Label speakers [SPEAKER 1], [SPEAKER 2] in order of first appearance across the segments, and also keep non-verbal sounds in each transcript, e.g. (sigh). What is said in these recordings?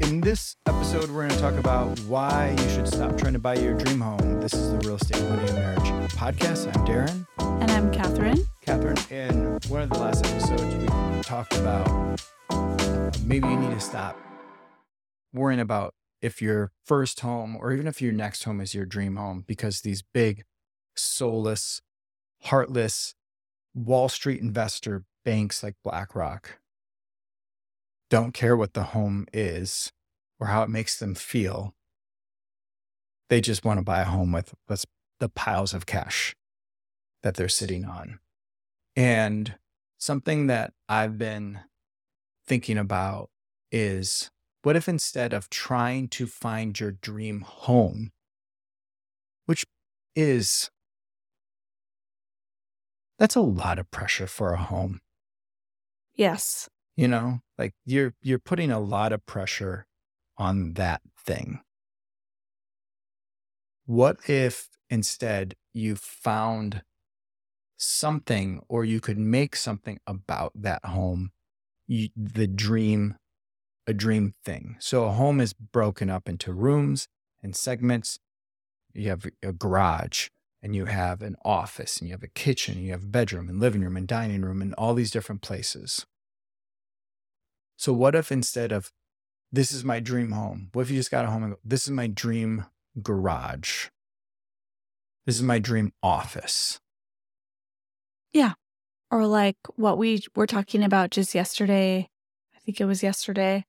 [SPEAKER 1] In this episode, we're going to talk about why you should stop trying to buy your dream home. This is the Real Estate Money and Marriage podcast. I'm Darin.
[SPEAKER 2] And I'm Katherine.
[SPEAKER 1] Katherine, in one of the last episodes, we talked about maybe you need to stop worrying about if your first home or even if your next home is your dream home because these big, soulless, heartless Wall Street investor banks like BlackRock don't care what the home is or how it makes them feel. They just want to buy a home with the piles of cash that they're sitting on. And something that I've been thinking about is what if instead of trying to find your dream home, which is that's a lot of pressure for a home.
[SPEAKER 2] Yes.
[SPEAKER 1] You know, like you're you're putting a lot of pressure on that thing. What if instead you found something or you could make something about that home you, the dream a dream thing. So a home is broken up into rooms and segments. You have a garage, and you have an office and you have a kitchen, and you have a bedroom and living room and dining room and all these different places. So, what if instead of this is my dream home, what if you just got a home and go, this is my dream garage? This is my dream office.
[SPEAKER 2] Yeah. Or like what we were talking about just yesterday, I think it was yesterday,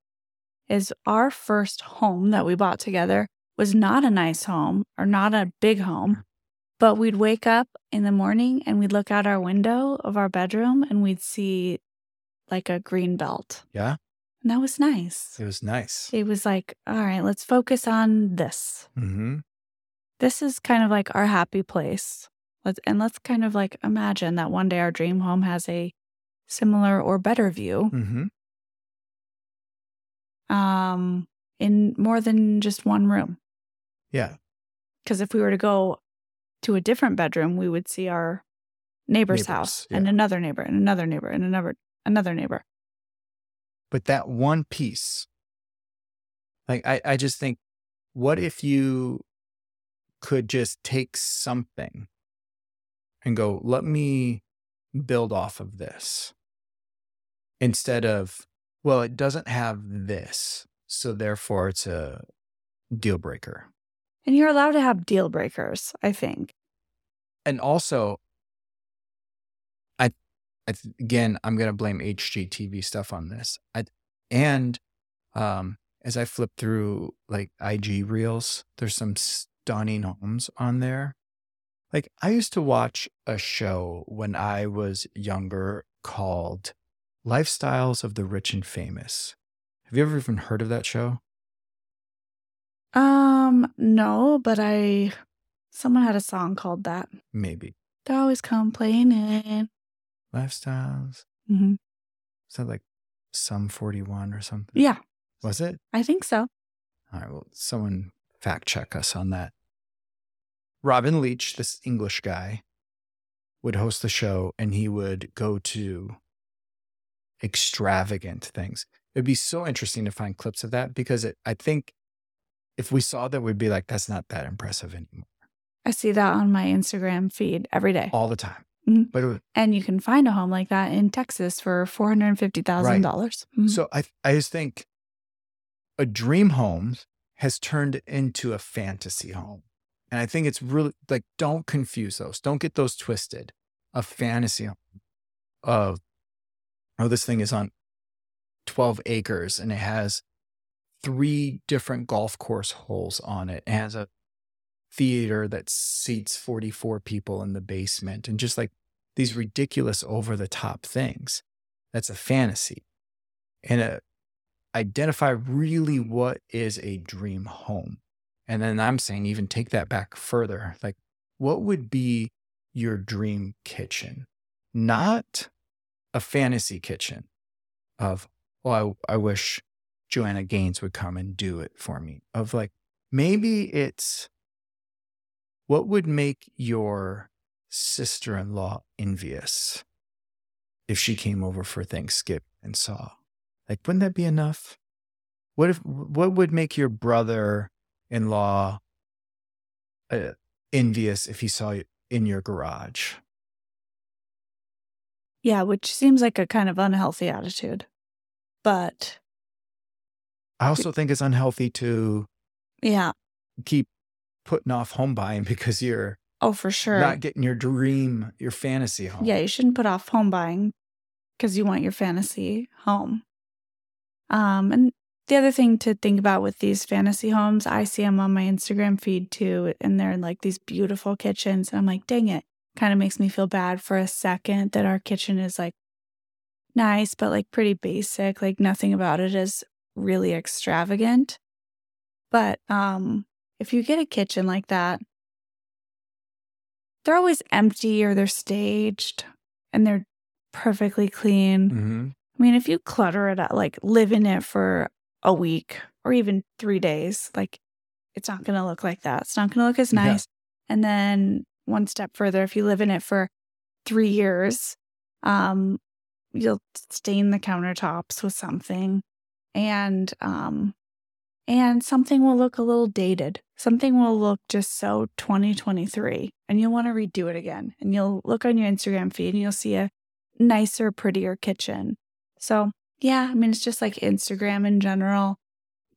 [SPEAKER 2] is our first home that we bought together was not a nice home or not a big home. Mm. But we'd wake up in the morning and we'd look out our window of our bedroom and we'd see like a green belt.
[SPEAKER 1] Yeah.
[SPEAKER 2] And that was nice.
[SPEAKER 1] It was nice.
[SPEAKER 2] It was like, all right, let's focus on this.
[SPEAKER 1] Mm-hmm.
[SPEAKER 2] This is kind of like our happy place. Let's and let's kind of like imagine that one day our dream home has a similar or better view.
[SPEAKER 1] Mm-hmm.
[SPEAKER 2] Um, in more than just one room.
[SPEAKER 1] Yeah.
[SPEAKER 2] Because if we were to go to a different bedroom, we would see our neighbor's
[SPEAKER 1] Neighbors,
[SPEAKER 2] house
[SPEAKER 1] yeah.
[SPEAKER 2] and another neighbor and another neighbor and another another neighbor.
[SPEAKER 1] But that one piece, like I, I just think, what if you could just take something and go, let me build off of this instead of, well, it doesn't have this. So therefore it's a deal breaker.
[SPEAKER 2] And you're allowed to have deal breakers, I think.
[SPEAKER 1] And also, th- again, I'm going to blame HGTV stuff on this. I, and um, as I flip through like IG reels, there's some stunning homes on there. Like I used to watch a show when I was younger called Lifestyles of the Rich and Famous. Have you ever even heard of that show?
[SPEAKER 2] Um, no, but I someone had a song called that.
[SPEAKER 1] Maybe.
[SPEAKER 2] They're always complaining.
[SPEAKER 1] Lifestyles.
[SPEAKER 2] hmm
[SPEAKER 1] Is that like Sum 41 or something?
[SPEAKER 2] Yeah,
[SPEAKER 1] Was it?
[SPEAKER 2] I think so.
[SPEAKER 1] All right. Well, someone fact check us on that. Robin Leach, this English guy, would host the show and he would go to extravagant things. It'd be so interesting to find clips of that because it, I think if we saw that, we'd be like, that's not that impressive anymore
[SPEAKER 2] I see that on my Instagram feed every day.
[SPEAKER 1] all the time.
[SPEAKER 2] Mhm.
[SPEAKER 1] But was,
[SPEAKER 2] And you can find a home like that in Texas for four hundred fifty thousand dollars.
[SPEAKER 1] so I, I just think a dream home has turned into a fantasy home. And I think it's really like, don't confuse those. Don't get those twisted. A fantasy home of, oh, this thing is on 12 acres and it has three different golf course holes on it. It has a theater that seats 44 people in the basement and just like these ridiculous over the top things. That's a fantasy. And uh, identify really what is a dream home. And then I'm saying, even take that back further. Like, what would be your dream kitchen? Not a fantasy kitchen of, oh, I, I wish Joanna Gaines would come and do it for me. Of like, maybe it's what would make your sister in law envious if she came over for Thanksgiving and saw? Like, wouldn't that be enough? what if what would make your brother-in-law uh, envious if he saw you in your garage?
[SPEAKER 2] Yeah, which seems like a kind of unhealthy attitude. But
[SPEAKER 1] I also think it's unhealthy to
[SPEAKER 2] yeah.
[SPEAKER 1] keep putting off home buying (laughs) because you're
[SPEAKER 2] Oh, for sure.
[SPEAKER 1] not getting your dream, your fantasy home.
[SPEAKER 2] Yeah, you shouldn't put off home buying because you want your fantasy home. Um, and the other thing to think about with these fantasy homes, I see them on my Instagram feed too, and they're like these beautiful kitchens. And I'm like, dang it, kind of makes me feel bad for a second that our kitchen is like nice, but like pretty basic. Like nothing about it is really extravagant. But um, if you get a kitchen like that, they're always empty or they're staged and they're perfectly clean.
[SPEAKER 1] hmm
[SPEAKER 2] I mean, if you clutter it out, like live in it for a week or even three days, like it's not going to look like that. It's not going to look as
[SPEAKER 1] Yeah.
[SPEAKER 2] nice. And then one step further, if you live in it for three years, um, you'll stain the countertops with something, and um, and something will look a little dated. Something will look just so 2023, and you'll want to redo it again. And you'll look on your Instagram feed, and you'll see a nicer, prettier kitchen. So yeah, I mean, it's just like Instagram in general.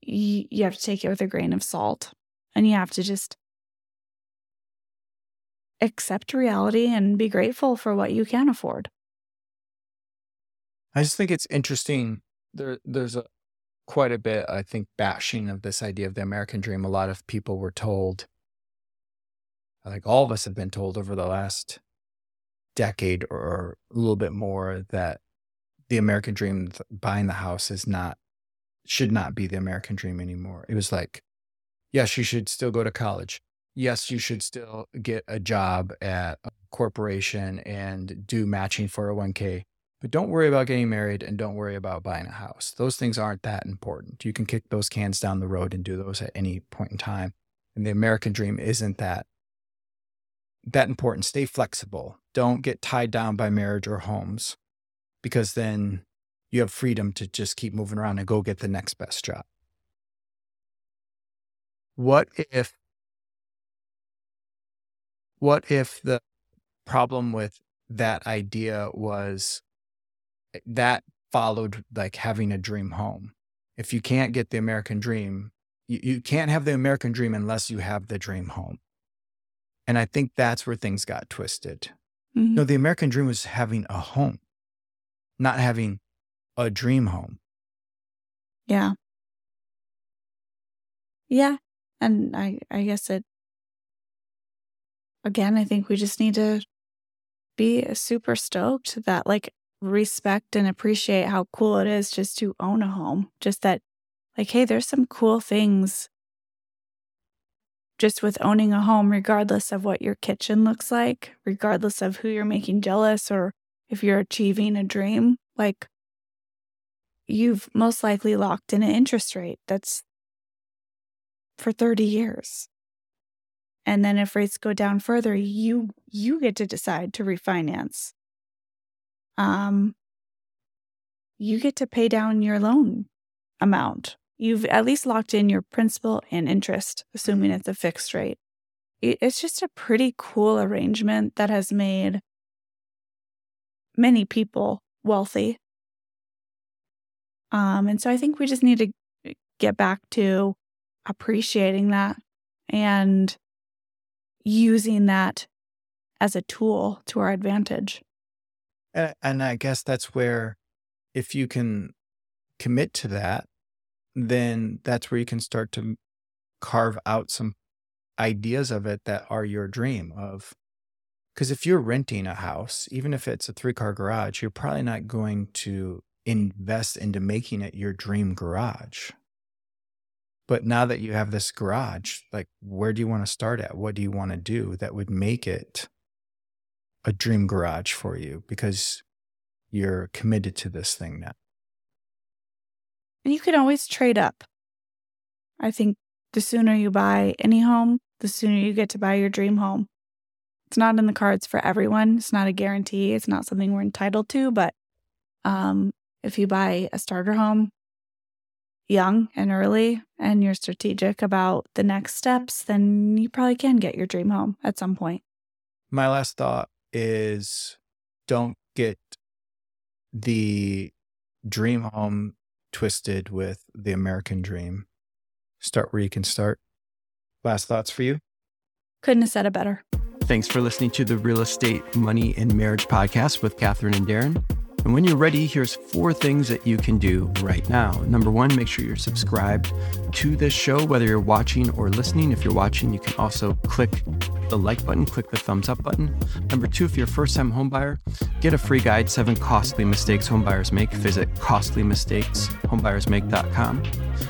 [SPEAKER 2] You, you have to take it with a grain of salt, and you have to just accept reality and be grateful for what you can afford.
[SPEAKER 1] I just think it's interesting. There, there's a quite a bit, I think, bashing of this idea of the American dream. A lot of people were told, like all of us have been told over the last decade or a little bit more, that the American dream, buying the house, is not should not be the American dream anymore. It was like, yes, you should still go to college. Yes, you should still get a job at a corporation and do matching 401k. But don't worry about getting married and don't worry about buying a house. Those things aren't that important. You can kick those cans down the road and do those at any point in time. And the American dream isn't that that important. Stay flexible. Don't get tied down by marriage or homes because then you have freedom to just keep moving around and go get the next best job. What if what if the problem with that idea was that followed like having a dream home. If you can't get the American dream, you, you can't have the American dream unless you have the dream home. And I think that's where things got twisted.
[SPEAKER 2] Mhm.
[SPEAKER 1] No, the American dream was having a home, not having a dream home.
[SPEAKER 2] Yeah. Yeah. And I I guess it again, I think we just need to be super stoked that like respect and appreciate how cool it is just to own a home. Just that like hey, there's some cool things just with owning a home regardless of what your kitchen looks like, regardless of who you're making jealous or if you're achieving a dream, like you've most likely locked in an interest rate that's for 30 years. And then if rates go down further, you you get to decide to refinance. Um you get to pay down your loan amount. You've at least locked in your principal and interest, assuming it's a fixed rate. It's just a pretty cool arrangement that has made many people wealthy. Um, and so I think we just need to get back to appreciating that and using that as a tool to our advantage.
[SPEAKER 1] And, and I guess that's where, if you can commit to that, then that's where you can start to carve out some ideas of it that are your dream of. Because if you're renting a house, even if it's a three car garage, you're probably not going to invest into making it your dream garage. But now that you have this garage, like, where do you want to start at? What do you want to do that would make it a dream garage for you? Because you're committed to this thing now.
[SPEAKER 2] And you can always trade up. I think the sooner you buy any home, the sooner you get to buy your dream home. It's not in the cards for everyone. It's not a guarantee. It's not something we're entitled to. But um, if you buy a starter home, young and early and you're strategic about the next steps, then you probably can get your dream home at some point.
[SPEAKER 3] My last thought is don't get the dream home twisted with the American dream. Start where you can start. Last thoughts for you?
[SPEAKER 2] Couldn't have said it better.
[SPEAKER 1] Thanks for listening to the Real Estate, Money, and Marriage podcast with Katherine and Darin. And when you're ready, here's four things that you can do right now. Number one, make sure you're subscribed to this show, whether you're watching or listening. If you're watching, you can also click the like button, click the thumbs up button. Number two, if you're a first time homebuyer, get a free guide Seven Costly Mistakes Homebuyers Make. Visit costlymistakeshomebuyersmake.com.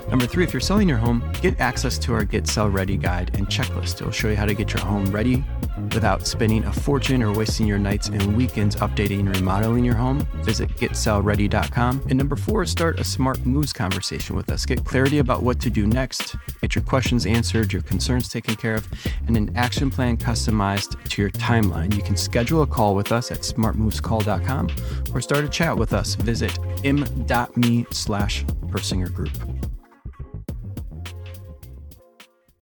[SPEAKER 1] Number three, if you're selling your home, get access to our Get Sell Ready guide and checklist. It'll show you how to get your home ready without spending a fortune or wasting your nights and weekends updating and remodeling your home. Visit getsellready.com. And number four, start a smart moves conversation with us. Get clarity about what to do next, get your questions answered, your concerns taken care of, and an action plan customized to your timeline. You can schedule a call with us at smartmovescall.com or start a chat with us. Visit m.me slash Persinger Group.